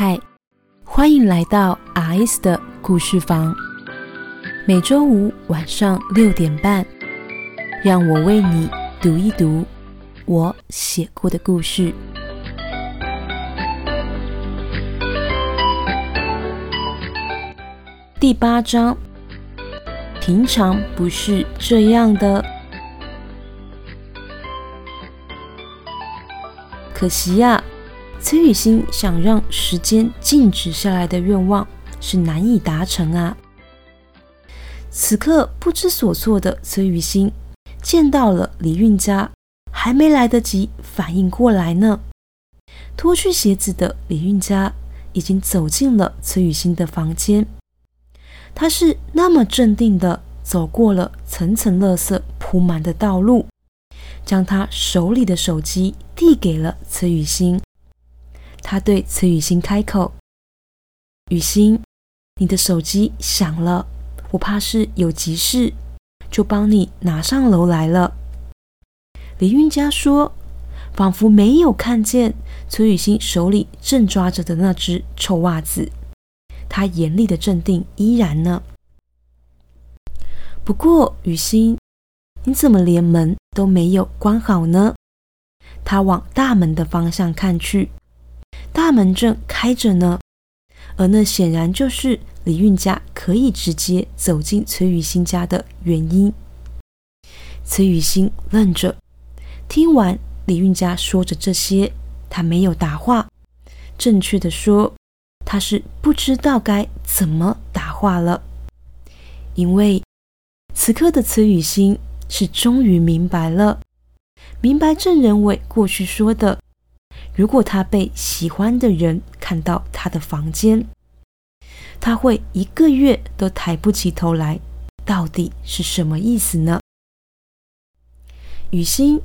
嗨，欢迎来到 RS 的故事房。每周五晚上六点半，让我为你读一读我写过的故事。第八章，平常不是这样的。可惜呀。崔雨欣想让时间静止下来的愿望是难以达成啊！此刻不知所措的崔雨欣见到了李运家，还没来得及反应过来呢。脱去鞋子的李运家已经走进了崔雨欣的房间，他是那么镇定的走过了层层垃圾铺满的道路，将他手里的手机递给了崔雨欣。他对崔雨欣开口：“雨欣，你的手机响了，我怕是有急事，就帮你拿上楼来了。”李运家说，仿佛没有看见崔雨欣手里正抓着的那只臭袜子，他严厉的镇定依然呢。不过，雨欣，你怎么连门都没有关好呢？他往大门的方向看去。大门正开着呢，而那显然就是李运家可以直接走进崔雨欣家的原因。崔雨欣愣着，听完李运家说着这些，他没有答话。正确的说，他是不知道该怎么答话了，因为此刻的崔雨欣是终于明白了，明白郑仁伟过去说的。如果他被喜欢的人看到他的房间，他会一个月都抬不起头来。到底是什么意思呢？雨欣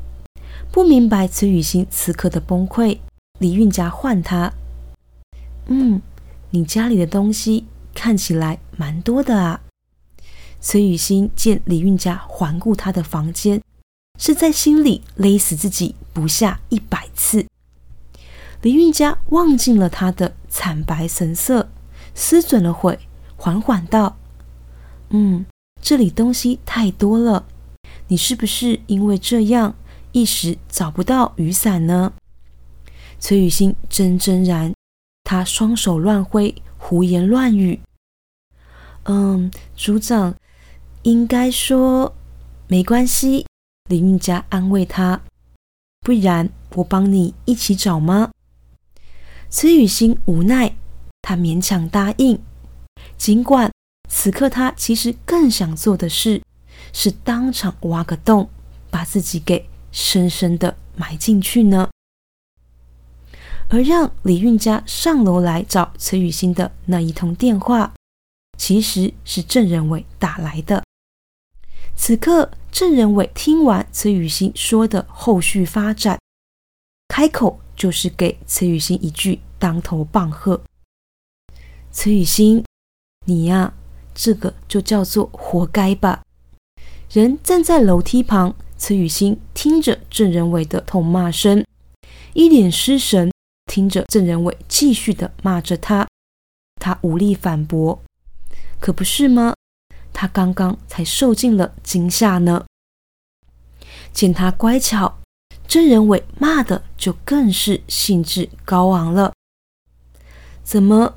不明白崔雨欣此刻的崩溃。李运家唤他：“嗯，你家里的东西看起来蛮多的啊。”崔雨欣见李运家环顾他的房间，是在心里勒死自己不下一百次。李运家望尽了他的惨白神色，思忖了会，缓缓道：“嗯，这里东西太多了，你是不是因为这样一时找不到雨伞呢？”崔雨欣怔怔然，他双手乱挥，胡言乱语：“嗯，组长，应该说没关系。”林运家安慰他：“不然我帮你一起找吗？”崔雨欣无奈，他勉强答应。尽管此刻他其实更想做的事是当场挖个洞，把自己给深深的埋进去呢。而让李运家上楼来找崔雨欣的那一通电话，其实是郑仁伟打来的。此刻，郑仁伟听完崔雨欣说的后续发展，开口。就是给崔雨欣一句当头棒喝。崔雨欣，你呀，这个就叫做活该吧。人站在楼梯旁，崔雨欣听着郑仁伟的痛骂声，一脸失神，听着郑仁伟继续的骂着他，他无力反驳，可不是吗？他刚刚才受尽了惊吓呢。见他乖巧。郑仁伟骂的就更是兴致高昂了。怎么？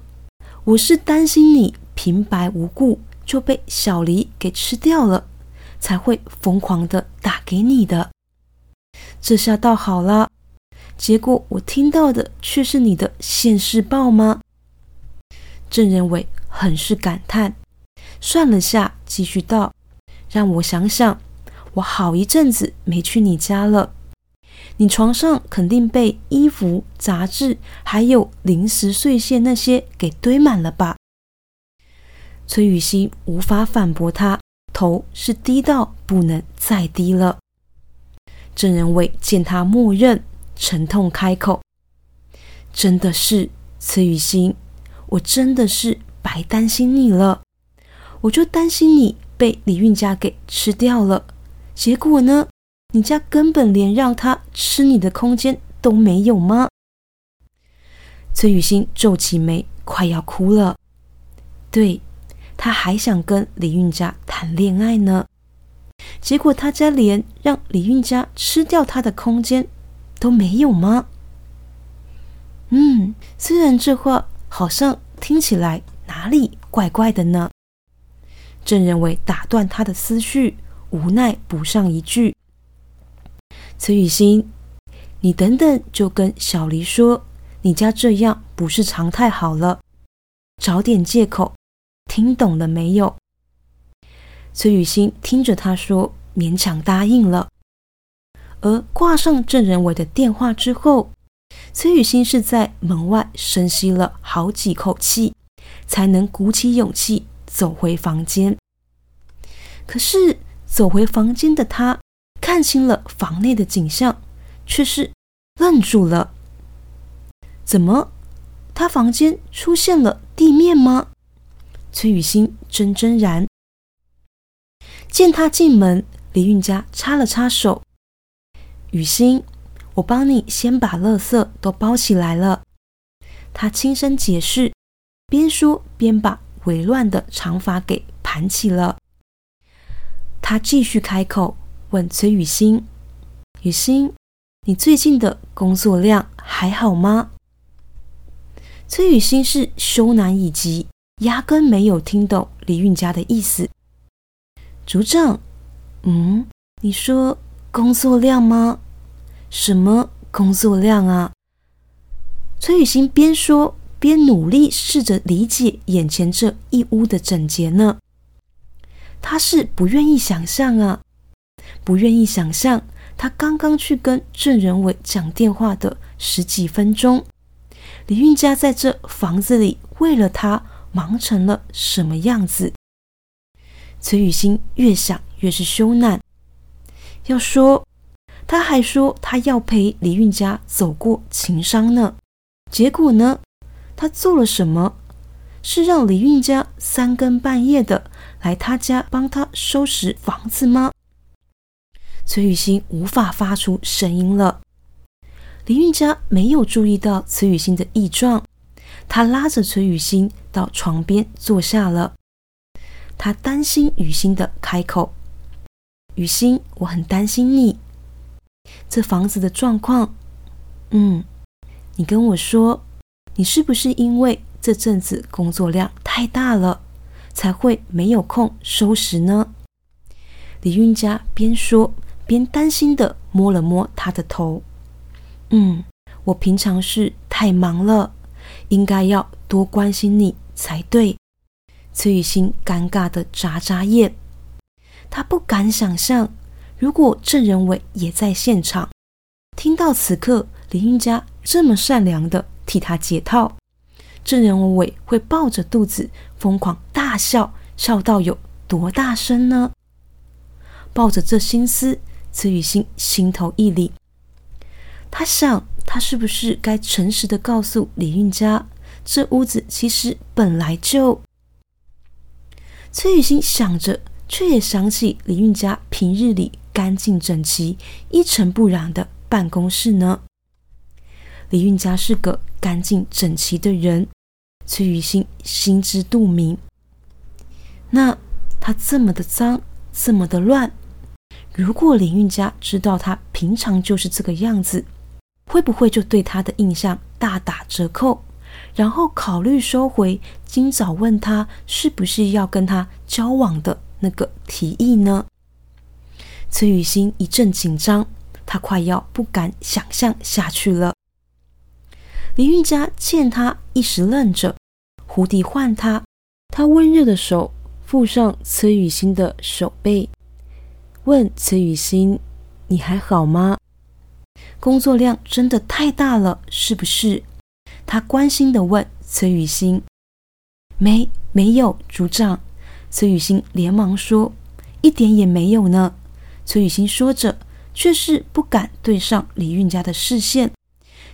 我是担心你平白无故就被小黎给吃掉了，才会疯狂的打给你的。这下倒好了，结果我听到的却是你的现世报吗？郑仁伟很是感叹，算了下，继续道：“让我想想，我好一阵子没去你家了。”你床上肯定被衣服、杂志还有零食碎屑那些给堆满了吧？崔雨欣无法反驳他，头是低到不能再低了。郑仁伟见他默认，沉痛开口：“真的是崔雨欣，我真的是白担心你了。我就担心你被李运家给吃掉了，结果呢？”你家根本连让他吃你的空间都没有吗？崔雨欣皱起眉，快要哭了。对，他还想跟李运家谈恋爱呢，结果他家连让李运家吃掉他的空间都没有吗？嗯，虽然这话好像听起来哪里怪怪的呢。郑仁伟打断他的思绪，无奈补上一句：“崔雨欣，你等等就跟小黎说，你家这样不是常态好了，找点借口，听懂了没有？”崔雨欣听着他说，勉强答应了。而挂上郑仁伟的电话之后，崔雨欣是在门外深吸了好几口气，才能鼓起勇气。走回房间，可是走回房间的他看清了房内的景象，却是愣住了。怎么，他房间出现了地面吗？崔雨欣怔怔然。见他进门，李运家插了插手：“雨欣，我帮你先把垃圾都包起来了。”他轻声解释，边说边把。紊乱的长发给盘起了。他继续开口问崔雨欣：“雨欣，你最近的工作量还好吗？”崔雨欣是羞难以及，压根没有听懂李运家的意思。组长，嗯，你说工作量吗？什么工作量啊？崔雨欣边说。边努力试着理解眼前这一屋的整洁呢，他是不愿意想象啊，不愿意想象他刚刚去跟郑仁伟讲电话的十几分钟，李运家在这房子里为了他忙成了什么样子。崔雨欣越想越是羞赧，要说他还说他要陪李运家走过情伤呢，结果呢？他做了什么？是让李运家三更半夜的来他家帮他收拾房子吗？崔雨欣无法发出声音了。李运家没有注意到崔雨欣的异状，他拉着崔雨欣到床边坐下了。他担心雨欣的开口：“雨欣，我很担心你这房子的状况。嗯，你跟我说。”你是不是因为这阵子工作量太大了，才会没有空收拾呢？李运家边说边担心的摸了摸他的头。嗯，我平常是太忙了，应该要多关心你才对。崔雨欣尴尬的眨眨眼，他不敢想象，如果郑仁伟也在现场，听到此刻李运家这么善良的。替他解套，郑仁伟会抱着肚子疯狂大笑，笑到有多大声呢？抱着这心思，崔雨欣心头一凛。他想，他是不是该诚实的告诉李运家，这屋子其实本来就……崔雨欣想着，却也想起李运家平日里干净整齐、一尘不染的办公室呢。李运家是个。干净整齐的人，崔雨欣心知肚明。那他这么的脏，这么的乱，如果林运家知道他平常就是这个样子，会不会就对他的印象大打折扣，然后考虑收回今早问他是不是要跟他交往的那个提议呢？崔雨欣一阵紧张，他快要不敢想象下去了。李运家见他一时愣着，胡迪唤他，他温热的手附上崔雨欣的手背，问崔雨欣：“你还好吗？工作量真的太大了，是不是？”他关心的问崔雨欣：“没，没有，组长。”崔雨欣连忙说：“一点也没有呢。”崔雨欣说着，却是不敢对上李运家的视线。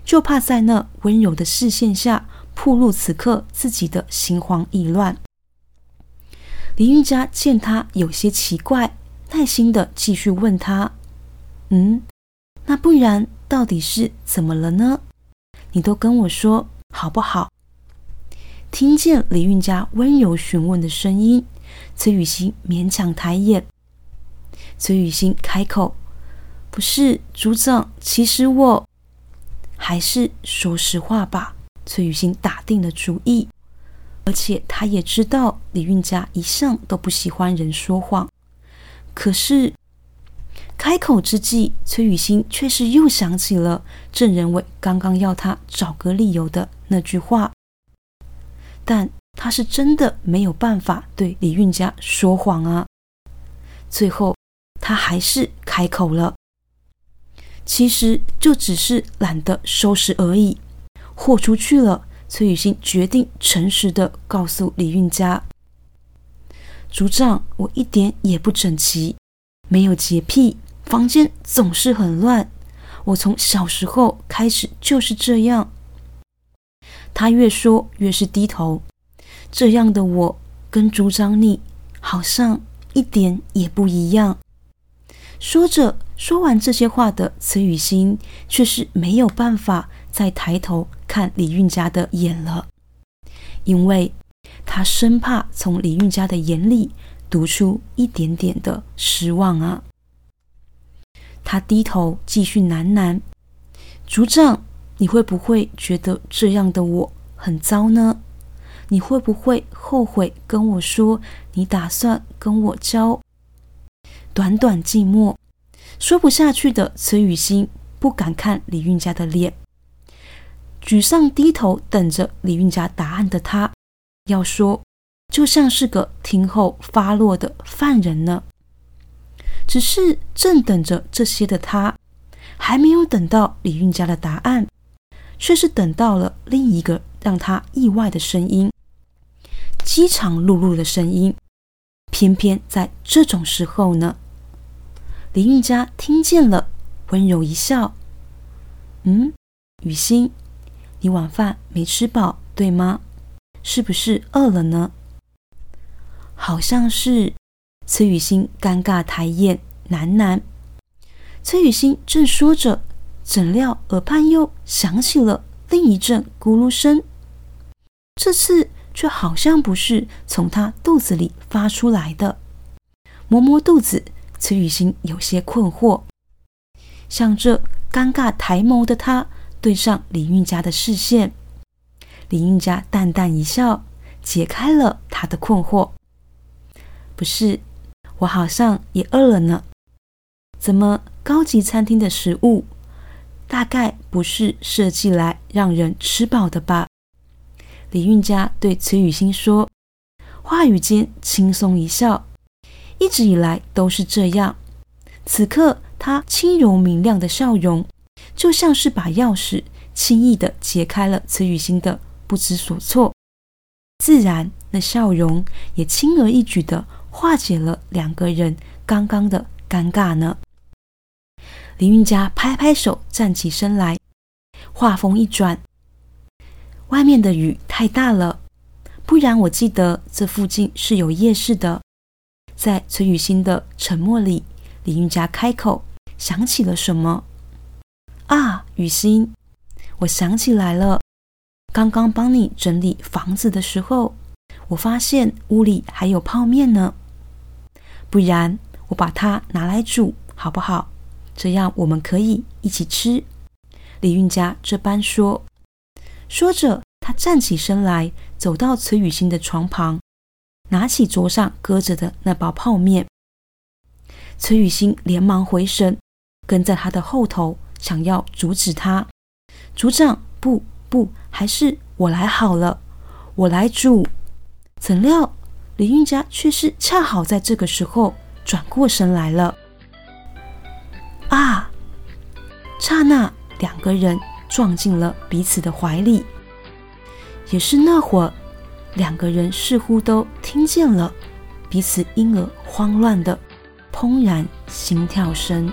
就怕在那温柔的视线下，暴露此刻自己的心慌意乱。林玉佳见他有些奇怪，耐心的继续问他：“嗯，那不然到底是怎么了呢？你都跟我说，好不好？听见李运家温柔询问的声音，崔雨欣勉强抬眼。崔雨欣开口：“不是组长，其实我还是说实话吧。”崔雨欣打定了主意，而且她也知道李运家一向都不喜欢人说谎。可是开口之际，崔雨欣却是又想起了郑仁伟刚刚要他找个理由的那句话。但他是真的没有办法对李运家说谎啊！最后，他还是开口了。其实就只是懒得收拾而已，豁出去了。崔雨欣决定诚实的告诉李运家：“组长，我一点也不整齐，没有洁癖，房间总是很乱。我从小时候开始就是这样。”他越说越是低头，这样的我跟组长你好像一点也不一样。说着，说完这些话的崔雨欣却是没有办法再抬头看李运家的眼了，因为他生怕从李运家的眼里读出一点点的失望啊。他低头继续喃喃：“组长。”你会不会觉得这样的我很糟呢？你会不会后悔跟我说你打算跟我交？短短寂寞，说不下去的崔雨欣不敢看李运家的脸，沮丧低头等着李运家答案的他，要说就像是个听后发落的犯人呢。只是正等着这些的他，还没有等到李运家的答案。却是等到了另一个让他意外的声音，饥肠辘辘的声音。偏偏在这种时候呢，林玉佳听见了，温柔一笑：“嗯，雨欣，你晚饭没吃饱对吗？是不是饿了呢？”好像是。崔雨欣尴尬抬眼，喃喃。崔雨欣正说着。怎料耳畔又响起了另一阵咕噜声，这次却好像不是从他肚子里发出来的。摸摸肚子，崔雨欣有些困惑，向着尴尬抬眸的他对上李运家的视线。李运家淡淡一笑，解开了他的困惑。不是，我好像也饿了呢。怎么高级餐厅的食物？大概不是设计来让人吃饱的吧？李运家对崔雨欣说，话语间轻松一笑，一直以来都是这样。此刻他轻柔明亮的笑容，就像是把钥匙轻易的解开了崔雨欣的不知所措，自然那笑容也轻而易举的化解了两个人刚刚的尴尬呢。林运家拍拍手，站起身来，话锋一转：“外面的雨太大了，不然我记得这附近是有夜市的。”在崔雨欣的沉默里，林运家开口，想起了什么：“啊，雨欣，我想起来了，刚刚帮你整理房子的时候，我发现屋里还有泡面呢，不然我把它拿来煮，好不好？”这样我们可以一起吃。李运家这般说，说着，他站起身来，走到崔雨欣的床旁，拿起桌上搁着的那包泡面。崔雨欣连忙回神，跟在他的后头，想要阻止他。组长，不不，还是我来好了，我来煮。怎料李运家却是恰好在这个时候转过身来了。啊！刹那，两个人撞进了彼此的怀里。也是那会儿，两个人似乎都听见了彼此婴儿慌乱的怦然心跳声。